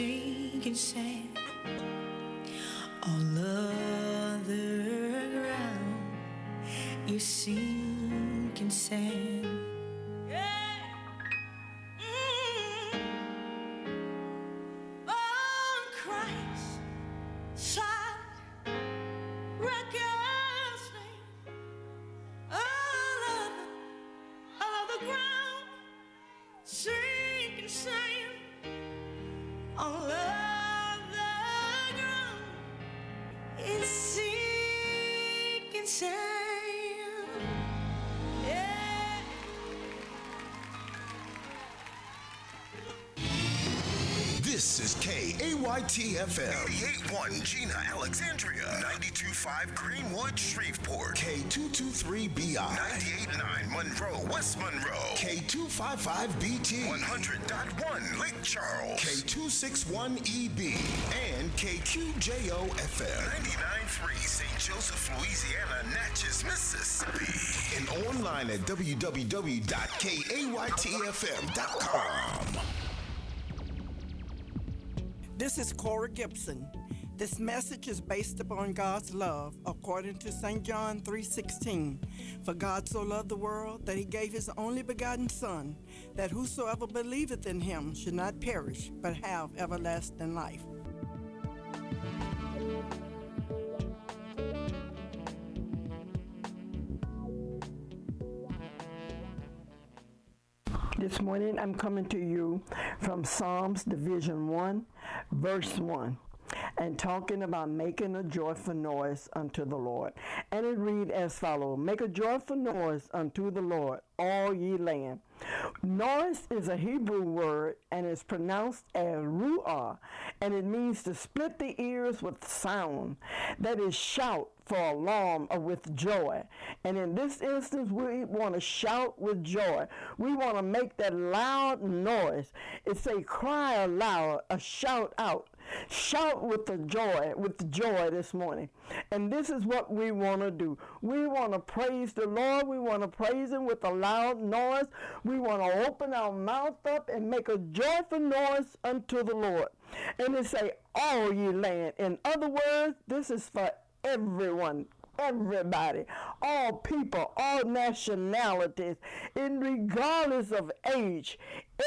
sinking sand. All other ground is sinking sand. This is KAYT FM. 88.1 Jena Alexandria. 92.5 Greenwood Shreveport. K223BI. 98.9 Monroe West Monroe. K255BT. 100.1 Lake Charles. K261EB. And KQJO FM. 99.3 St. Joseph, Louisiana, Natchez, Mississippi. And online at www.kaytfm.com. This is Cora Gibson. This message is based upon God's love according to St. John 3:16. For God so loved the world that he gave his only begotten son that whosoever believeth in him should not perish but have everlasting life. This morning I'm coming to you from Psalms Division 1, verse 1, and talking about making a joyful noise unto the Lord. And it read as follows Make a joyful noise unto the Lord, all ye land. Noise is a Hebrew word and is pronounced as ruah, and it means to split the ears with sound. That is shout for alarm or with joy. And in this instance, we want to shout with joy. We want to make that loud noise. It's a cry aloud, a shout out. Shout with the joy, with joy this morning. And this is what we want to do. We want to praise the Lord. We want to praise Him with a loud noise. We want to open our mouth up and make a joyful noise unto the Lord. And it say, all ye land. In other words, this is for everyone, everybody, all people, all nationalities, in regardless of age.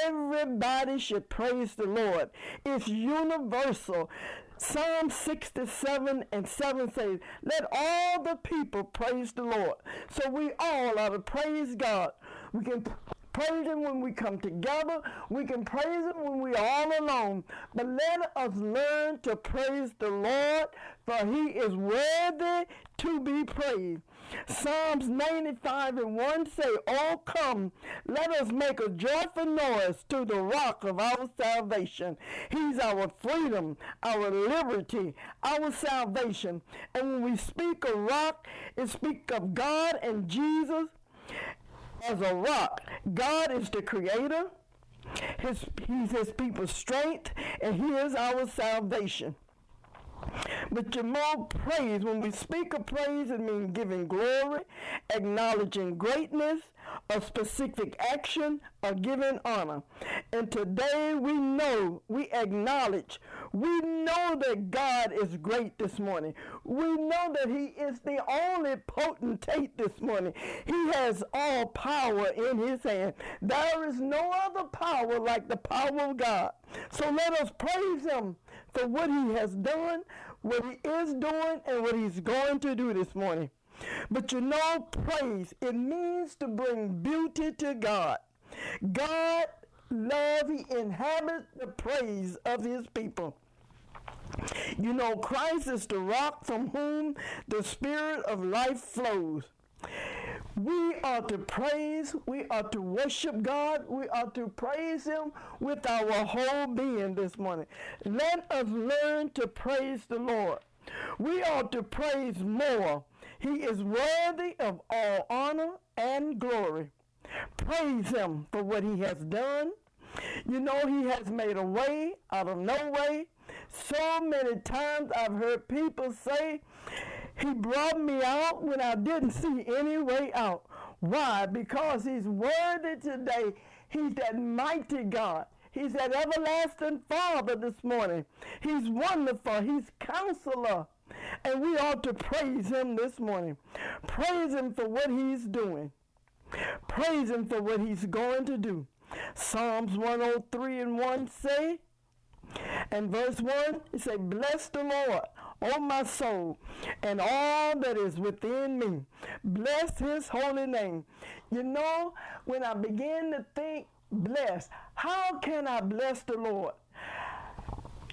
Everybody should praise the Lord. It's universal. Psalm 67 and 7 says, Let all the people praise the Lord. So we all ought to praise God. We can praise Him when we come together. We can praise Him when we are all alone. But let us learn to praise the Lord, for He is worthy to be praised. Psalms 95 and 1 say, Oh, come, let us make a joyful noise to the rock of our salvation. He's our freedom, our liberty, our salvation. And when we speak of rock, it speaks of God and Jesus as a rock. God is the creator. His, he's his people's strength, and he is our salvation. But more praise, when we speak of praise, it means giving glory, acknowledging greatness, a specific action, or giving honor. And today we know, we acknowledge, we know that God is great this morning. We know that He is the only potentate this morning. He has all power in His hand. There is no other power like the power of God. So let us praise Him for what He has done, what He is doing, and what He's going to do this morning. But you know, praise, it means to bring beauty to God. God love, He inhabits the praise of His people. You know, Christ is the rock from whom the spirit of life flows. We are to praise, we are to worship God, we are to praise Him with our whole being this morning. Let us learn to praise the Lord. We ought to praise more. He is worthy of all honor and glory. Praise Him for what He has done. You know, He has made a way out of no way. So many times I've heard people say, He brought me out when I didn't see any way out. Why? Because He's worthy today. He's that mighty God. He's that everlasting Father this morning. He's wonderful. He's counselor. And we ought to praise him this morning. Praise him for what he's doing. Praise him for what he's going to do. Psalms 103 and 1 say, and verse 1, it say, Bless the Lord, O my soul, and all that is within me. Bless his holy name. You know, when I begin to think, bless, how can I bless the Lord?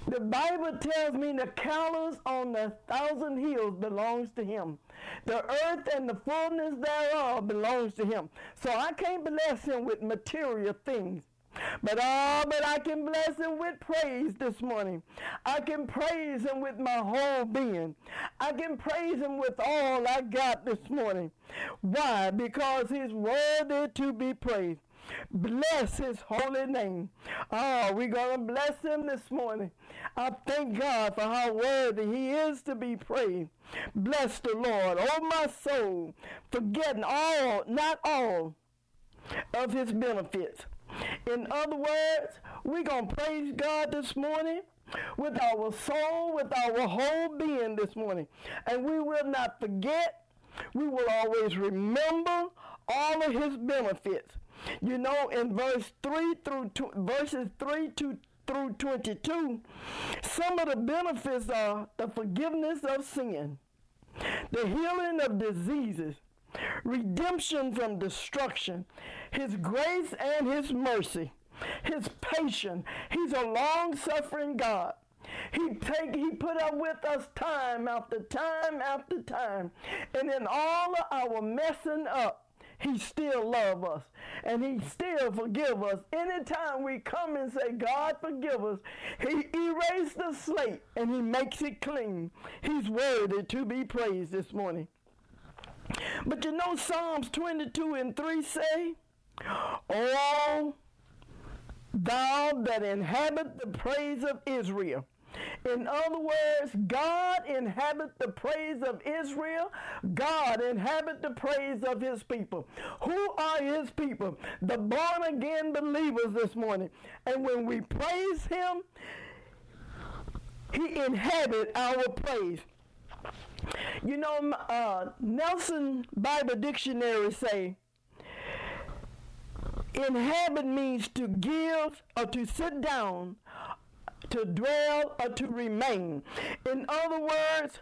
The Bible tells me the cattle on the thousand hills belongs to him. The earth and the fullness thereof belongs to him. So I can't bless him with material things. But oh, but I can bless him with praise this morning. I can praise him with my whole being. I can praise him with all I got this morning. Why? Because he's worthy to be praised. Bless his holy name. Oh, we're going to bless him this morning. I thank God for how worthy he is to be praised. Bless the Lord, oh my soul, forgetting all, not all, of his benefits in other words, we're going to praise God this morning with our soul, with our whole being this morning. And we will not forget, we will always remember all of his benefits. You know, in verse 3 through verses 3 to through 22, some of the benefits are the forgiveness of sin, the healing of diseases, redemption from destruction, his grace and his mercy, his patience. He's a long-suffering God. He take he put up with us time after time after time. And in all of our messing up, he still love us and he still forgive us. Anytime we come and say, God forgive us, he erased the slate and he makes it clean. He's worthy to be praised this morning. But you know Psalms 22 and 3 say, Oh, thou that inhabit the praise of Israel. In other words, God inhabit the praise of Israel. God inhabit the praise of his people. Who are his people? The born again believers this morning. And when we praise him, he inhabit our praise. You know, uh, Nelson Bible Dictionary say, inhabit means to give or to sit down, to dwell or to remain. In other words,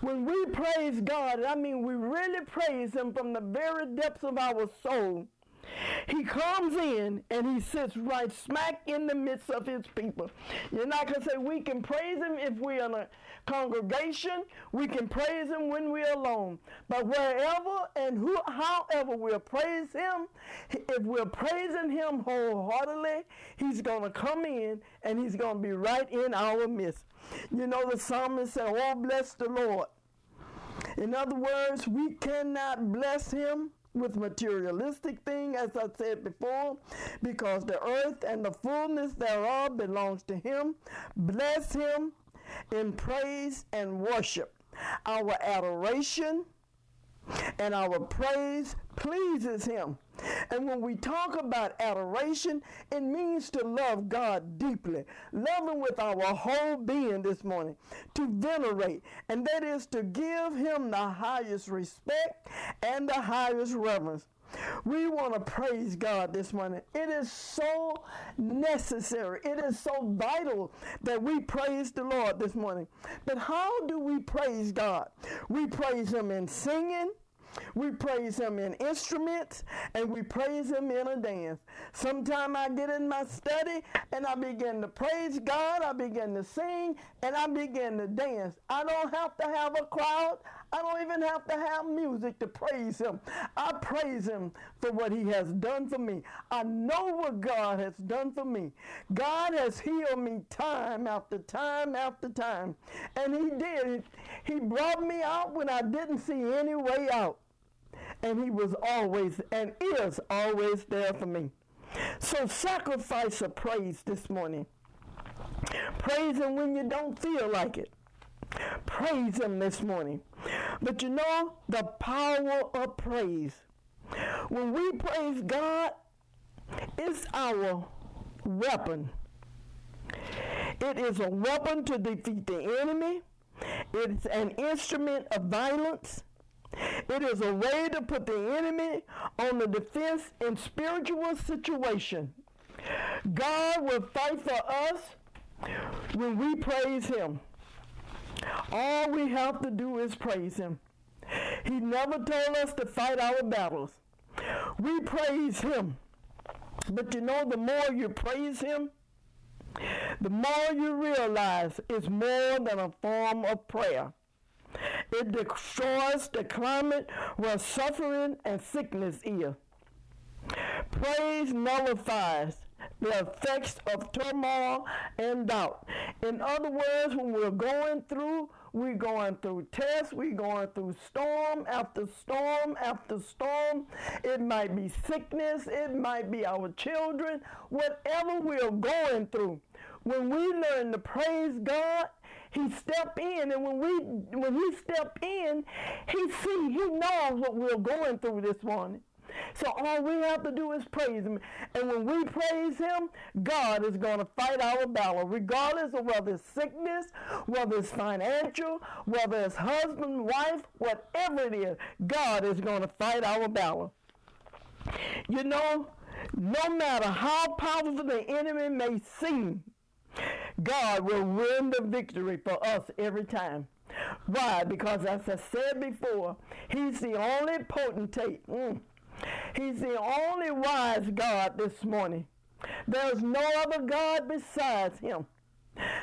when we praise God, I mean we really praise Him from the very depths of our soul, he comes in and he sits right smack in the midst of his people. You're not going to say we can praise him if we're in a congregation. We can praise him when we're alone. But wherever and who, however we'll praise him, if we're praising him wholeheartedly, he's going to come in and he's going to be right in our midst. You know, the psalmist said, Oh, bless the Lord. In other words, we cannot bless him with materialistic thing, as I said before, because the earth and the fullness thereof belongs to him. Bless him in praise and worship. Our adoration and our praise pleases him. And when we talk about adoration, it means to love God deeply, love him with our whole being this morning, to venerate, and that is to give him the highest respect and the highest reverence. We want to praise God this morning. It is so necessary. It is so vital that we praise the Lord this morning. But how do we praise God? We praise Him in singing. We praise him in instruments and we praise him in a dance. Sometime I get in my study and I begin to praise God, I begin to sing, and I begin to dance. I don't have to have a crowd. I don't even have to have music to praise him. I praise him for what he has done for me. I know what God has done for me. God has healed me time after time after time. And he did. He brought me out when I didn't see any way out and he was always and is always there for me. So sacrifice a praise this morning. Praise him when you don't feel like it. Praise him this morning. But you know the power of praise. When we praise God, it's our weapon. It is a weapon to defeat the enemy. It's an instrument of violence. It is a way to put the enemy on the defense in spiritual situation. God will fight for us when we praise him. All we have to do is praise him. He never told us to fight our battles. We praise him. But you know, the more you praise him, the more you realize it's more than a form of prayer. It destroys the climate where suffering and sickness is. Praise nullifies the effects of turmoil and doubt. In other words, when we're going through, we're going through tests, we're going through storm after storm after storm. It might be sickness, it might be our children, whatever we're going through. When we learn to praise God, he step in, and when we when he step in, he see he knows what we're going through this morning. So all we have to do is praise him. And when we praise him, God is going to fight our battle, regardless of whether it's sickness, whether it's financial, whether it's husband, wife, whatever it is, God is going to fight our battle. You know, no matter how powerful the enemy may seem, God will win the victory for us every time. Why? Because as I said before, He's the only potentate. Mm. He's the only wise God this morning. There's no other God besides him.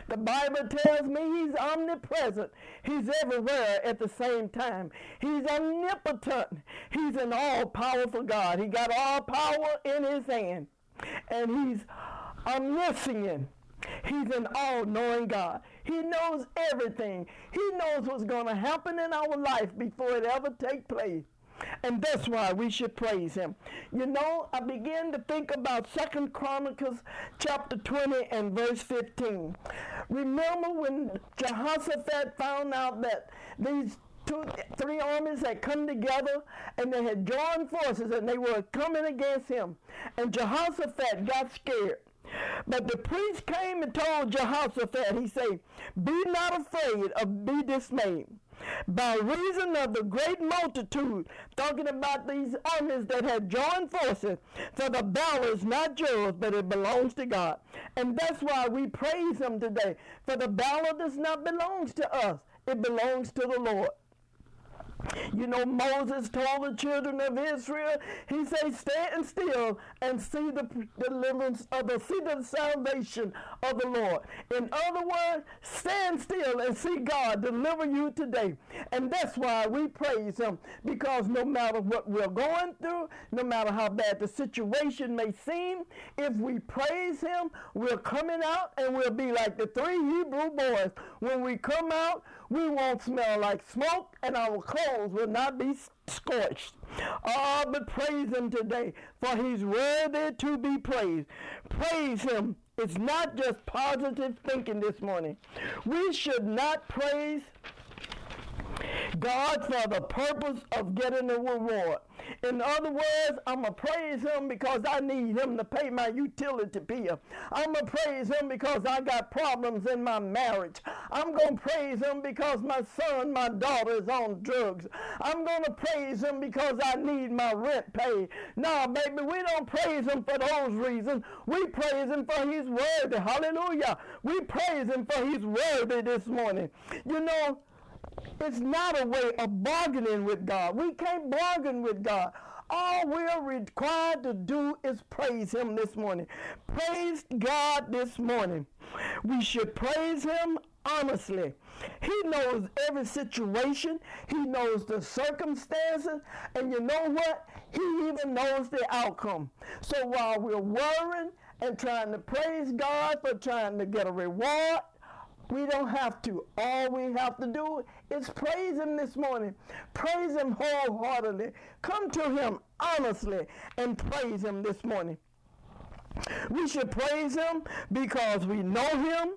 The Bible tells me he's omnipresent. He's everywhere at the same time. He's omnipotent. He's an all-powerful God. He got all power in his hand. And he's omniscient. He's an all-knowing God. He knows everything. He knows what's going to happen in our life before it ever take place. And that's why we should praise him. You know, I began to think about Second Chronicles chapter 20 and verse 15. Remember when Jehoshaphat found out that these two, three armies had come together and they had joined forces and they were coming against him. And Jehoshaphat got scared. But the priest came and told Jehoshaphat, he said, Be not afraid or be dismayed by reason of the great multitude, talking about these armies that had joined forces, for the battle is not yours, but it belongs to God. And that's why we praise him today, for the battle does not belong to us, it belongs to the Lord. You know, Moses told the children of Israel, he said, stand still and see the deliverance of the, see the salvation of the Lord. In other words, stand still and see God deliver you today. And that's why we praise him, because no matter what we're going through, no matter how bad the situation may seem, if we praise him, we're coming out and we'll be like the three Hebrew boys. When we come out, we won't smell like smoke and our clothes will not be scorched. Oh, but praise him today, for he's worthy to be praised. Praise him. It's not just positive thinking this morning. We should not praise God for the purpose of getting a reward. In other words, I'm going to praise him because I need him to pay my utility bill. I'm going to praise him because I got problems in my marriage. I'm going to praise him because my son, my daughter is on drugs. I'm going to praise him because I need my rent paid. No, baby, we don't praise him for those reasons. We praise him for he's worthy. Hallelujah. We praise him for he's worthy this morning. You know, it's not a way of bargaining with God. We can't bargain with God. All we're required to do is praise Him this morning. Praise God this morning. We should praise Him honestly. He knows every situation, He knows the circumstances, and you know what? He even knows the outcome. So while we're worrying and trying to praise God for trying to get a reward, we don't have to. All we have to do is praise Him this morning. Praise Him wholeheartedly. Come to Him honestly and praise Him this morning. We should praise Him because we know Him,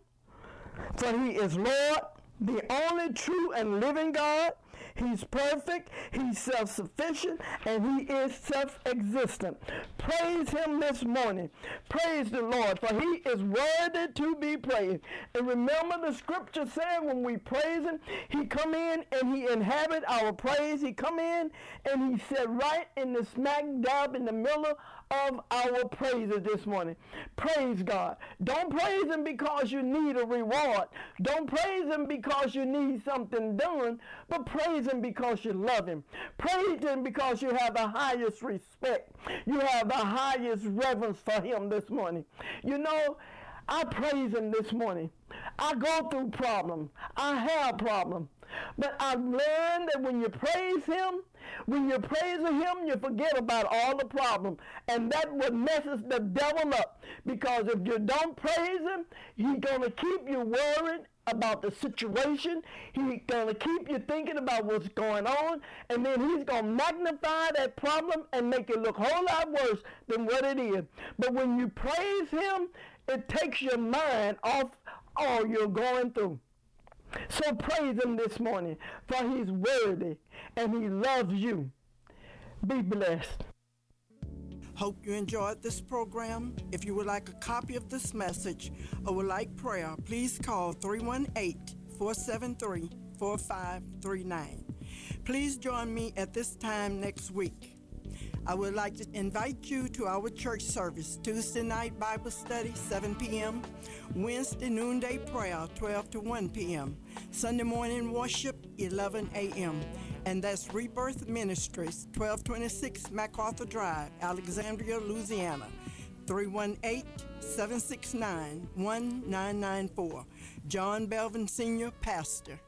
for He is Lord, the only true and living God. He's perfect, He's self sufficient, and He is self existent. praise him this morning. Praise the Lord, for he is worthy to be praised. And remember the scripture said when we praise him, he come in and he inhabit our praise. He come in and he said right in the smack dab in the middle of our praises this morning. Praise God. Don't praise him because you need a reward. Don't praise him because you need something done, but praise him because you love him. Praise him because you have the highest respect. You have the highest reverence for him this morning. You know, I praise him this morning. I go through problem. I have problem. But I've learned that when you praise him, when you praise him, you forget about all the problem. And that what messes the devil up. Because if you don't praise him, he's going to keep you worried about the situation. He's going to keep you thinking about what's going on. And then he's going to magnify that problem and make it look a whole lot worse than what it is. But when you praise him, it takes your mind off all you're going through. So praise him this morning, for he's worthy and he loves you. Be blessed. Hope you enjoyed this program. If you would like a copy of this message or would like prayer, please call 318 473 4539. Please join me at this time next week. I would like to invite you to our church service Tuesday night Bible study, 7 p.m., Wednesday noonday prayer, 12 to 1 p.m., Sunday morning worship, 11 a.m., and that's Rebirth Ministries, 1226 MacArthur Drive, Alexandria, Louisiana. 318 769 1994. John Belvin Sr., Pastor.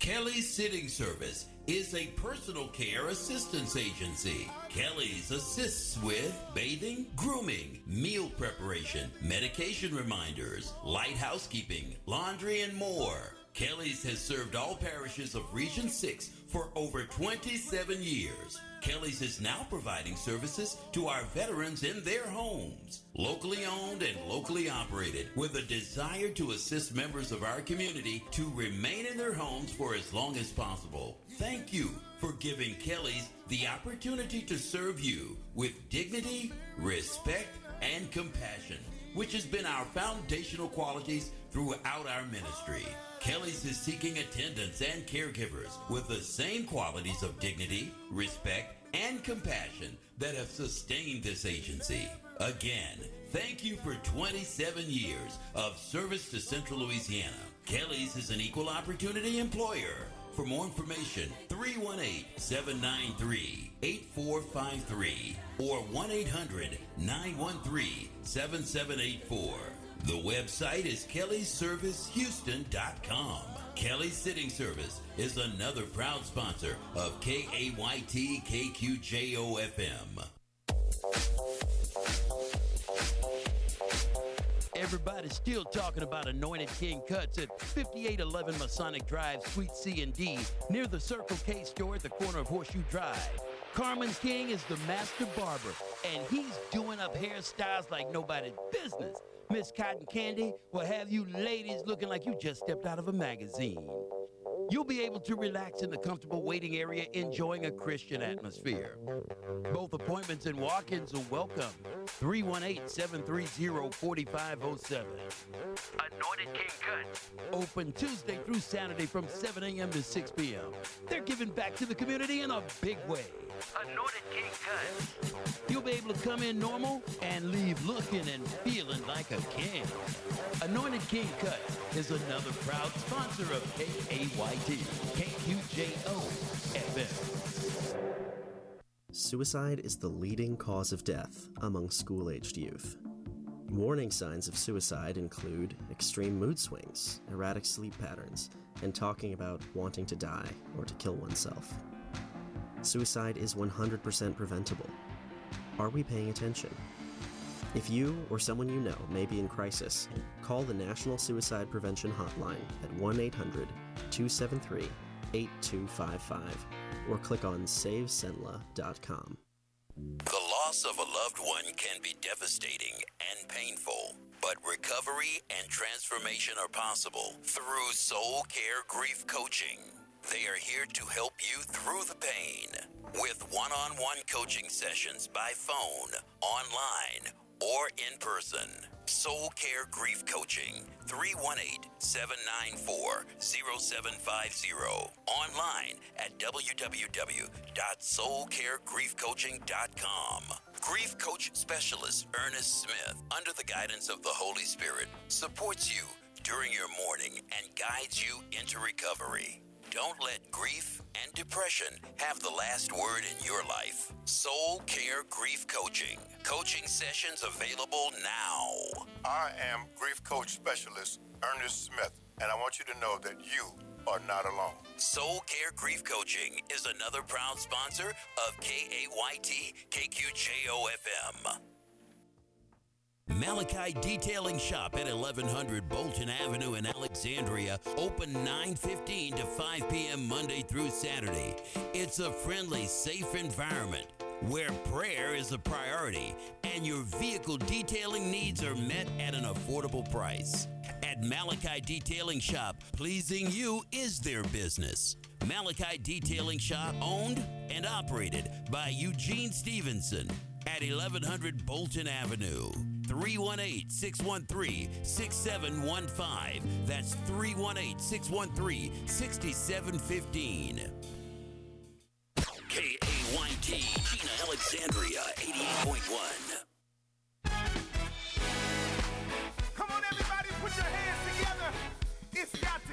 Kelly's Sitting Service is a personal care assistance agency. Kelly's assists with bathing, grooming, meal preparation, medication reminders, light housekeeping, laundry, and more. Kelly's has served all parishes of Region 6 for over 27 years. Kelly's is now providing services to our veterans in their homes. Locally owned and locally operated, with a desire to assist members of our community to remain in their homes for as long as possible. Thank you for giving Kelly's the opportunity to serve you with dignity, respect, and compassion, which has been our foundational qualities throughout our ministry. Kelly's is seeking attendants and caregivers with the same qualities of dignity, respect, and compassion that have sustained this agency. Again, thank you for 27 years of service to Central Louisiana. Kelly's is an equal opportunity employer. For more information, 318 793 8453 or 1 800 913 7784. The website is kellyservicehouston.com. Kelly's Sitting Service is another proud sponsor of KAYT KQJO FM. Everybody's still talking about Anointed King Cuts at 5811 Masonic Drive, Suite C and D, near the Circle K store at the corner of Horseshoe Drive. Carmen King is the master barber, and he's doing up hairstyles like nobody's business. Miss Cotton Candy will have you ladies looking like you just stepped out of a magazine. You'll be able to relax in the comfortable waiting area, enjoying a Christian atmosphere. Both appointments and walk ins are welcome. 318 730 4507. Anointed King Cuts. Open Tuesday through Saturday from 7 a.m. to 6 p.m. They're giving back to the community in a big way. Anointed King Cuts. You'll be able to come in normal and leave looking and feeling like a king. Anointed King Cuts is another proud sponsor of KAYT, KQJO. Suicide is the leading cause of death among school aged youth. Warning signs of suicide include extreme mood swings, erratic sleep patterns, and talking about wanting to die or to kill oneself. Suicide is 100% preventable. Are we paying attention? If you or someone you know may be in crisis, call the National Suicide Prevention Hotline at 1 800 273 8255 or click on SaveCenla.com. The loss of a loved one can be devastating and painful, but recovery and transformation are possible through Soul Care Grief Coaching. They are here to help you through the pain. with one on one coaching sessions by phone, online, or in person. Soul Care Grief Coaching, 318 794 0750. Online at www.soulcaregriefcoaching.com. Grief Coach Specialist Ernest Smith, under the guidance of the Holy Spirit, supports you during your mourning and guides you into recovery. Don't let grief and depression have the last word in your life. Soul Care Grief Coaching. Coaching sessions available now. I am grief coach specialist Ernest Smith, and I want you to know that you are not alone. Soul Care Grief Coaching is another proud sponsor of KAYT KQJO FM. Malachi Detailing Shop at 1100 Bolton Avenue in Alexandria, open 9:15 to 5 p.m. Monday through Saturday. It's a friendly, safe environment where prayer is a priority and your vehicle detailing needs are met at an affordable price. At Malachi Detailing Shop, pleasing you is their business. Malachi Detailing Shop owned and operated by Eugene Stevenson at 1100 Bolton Avenue. 318 613 6715. That's 318 613 6715. KAYT, Jena Alexandria, 88.1. Come on, everybody, put your hands together. It's got to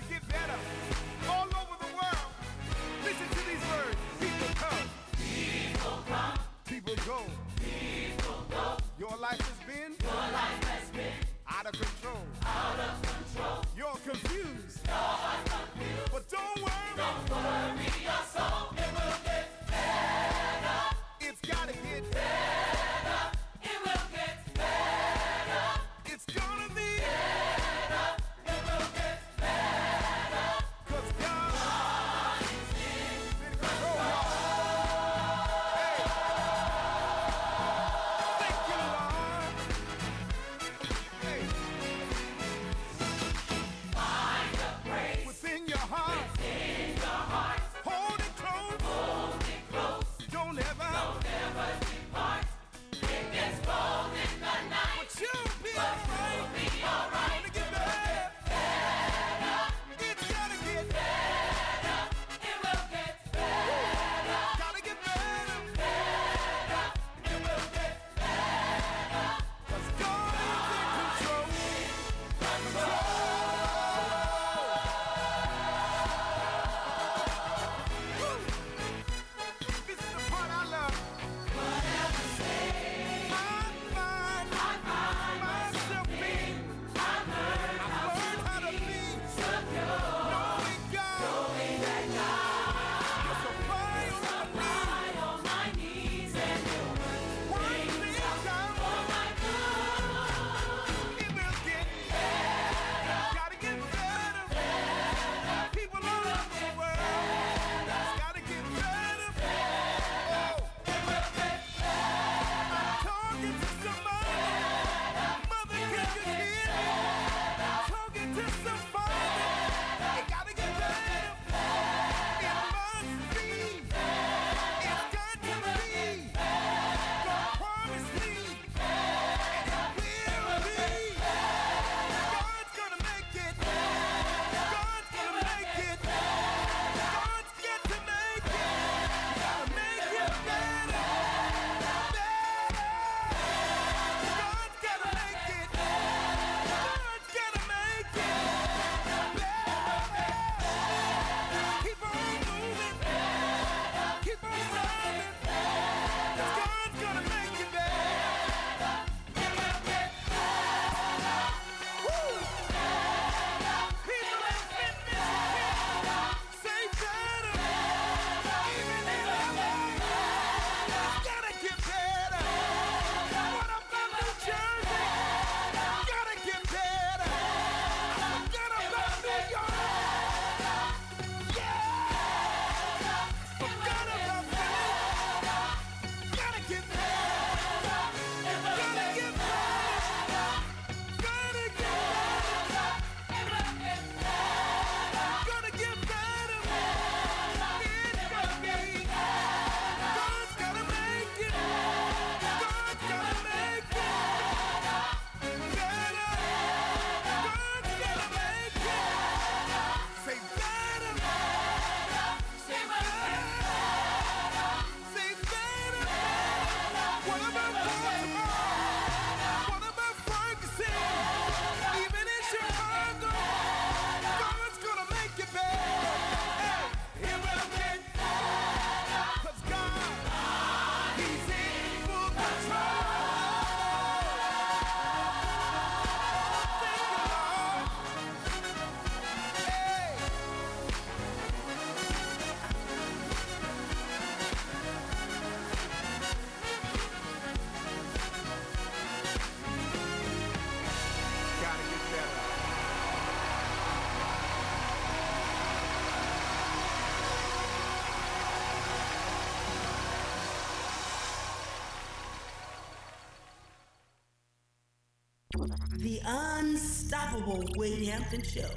The unstoppable Wade Hampton Show.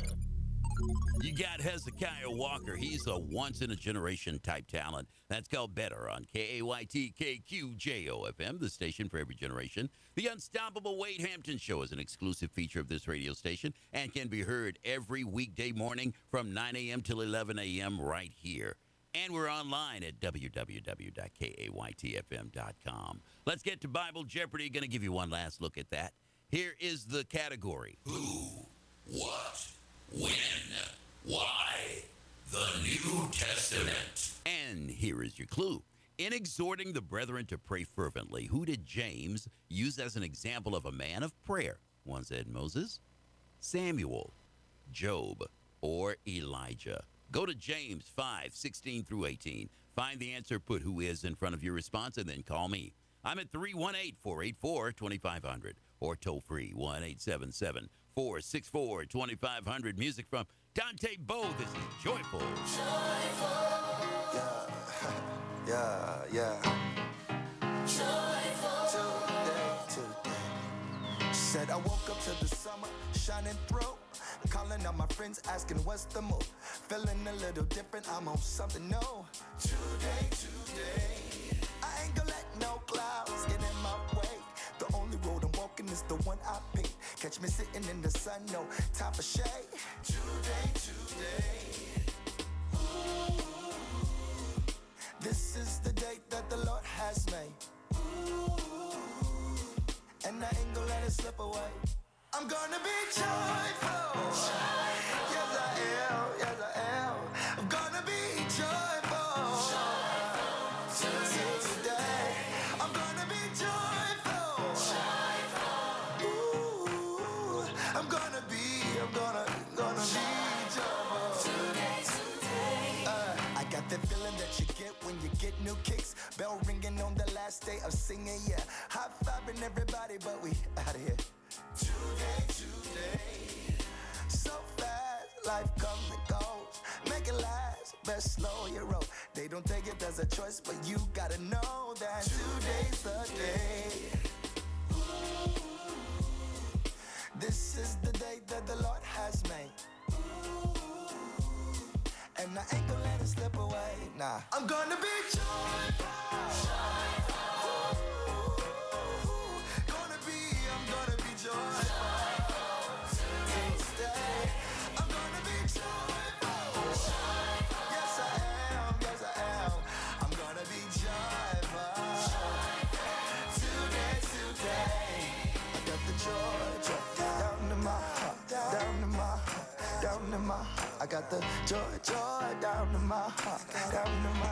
You got Hezekiah Walker. He's a once in a generation type talent. That's called Better on KAYT FM, the station for every generation. The Unstoppable Wade Hampton Show is an exclusive feature of this radio station and can be heard every weekday morning from 9 a.m. till 11 a.m. right here. And we're online at www.kaytfm.com. Let's get to Bible Jeopardy. Going to give you one last look at that. Here is the category Who, what, when, why, the New Testament. And here is your clue. In exhorting the brethren to pray fervently, who did James use as an example of a man of prayer? One said Moses, Samuel, Job, or Elijah. Go to James 5, 16 through 18. Find the answer, put who is in front of your response, and then call me. I'm at 318 484 2500 or toll free 1 877 464 2500. Music from Dante Bowe. This is Joyful. Yeah, yeah. Today, today. Said I woke up to the summer shining through. Calling on my friends, asking what's the move. Feeling a little different, I'm on something new. Today, today. The one I picked. Catch me sitting in the sun, no time for shade. Today, today. This is the day that the Lord has made. Ooh. And I ain't gonna let it slip away. I'm gonna be joyful. Yes, I new kicks. Bell ringing on the last day of singing, yeah. High fiving everybody, but we out of here. Today, today. So fast, life comes and goes. Make it last, best slow your roll. They don't take it as a choice, but you gotta know that today's the day. This is the day that the Lord has made. And I ain't gonna away. Nah. I'm gonna be joyful. The joy, joy down to my heart, down in my heart,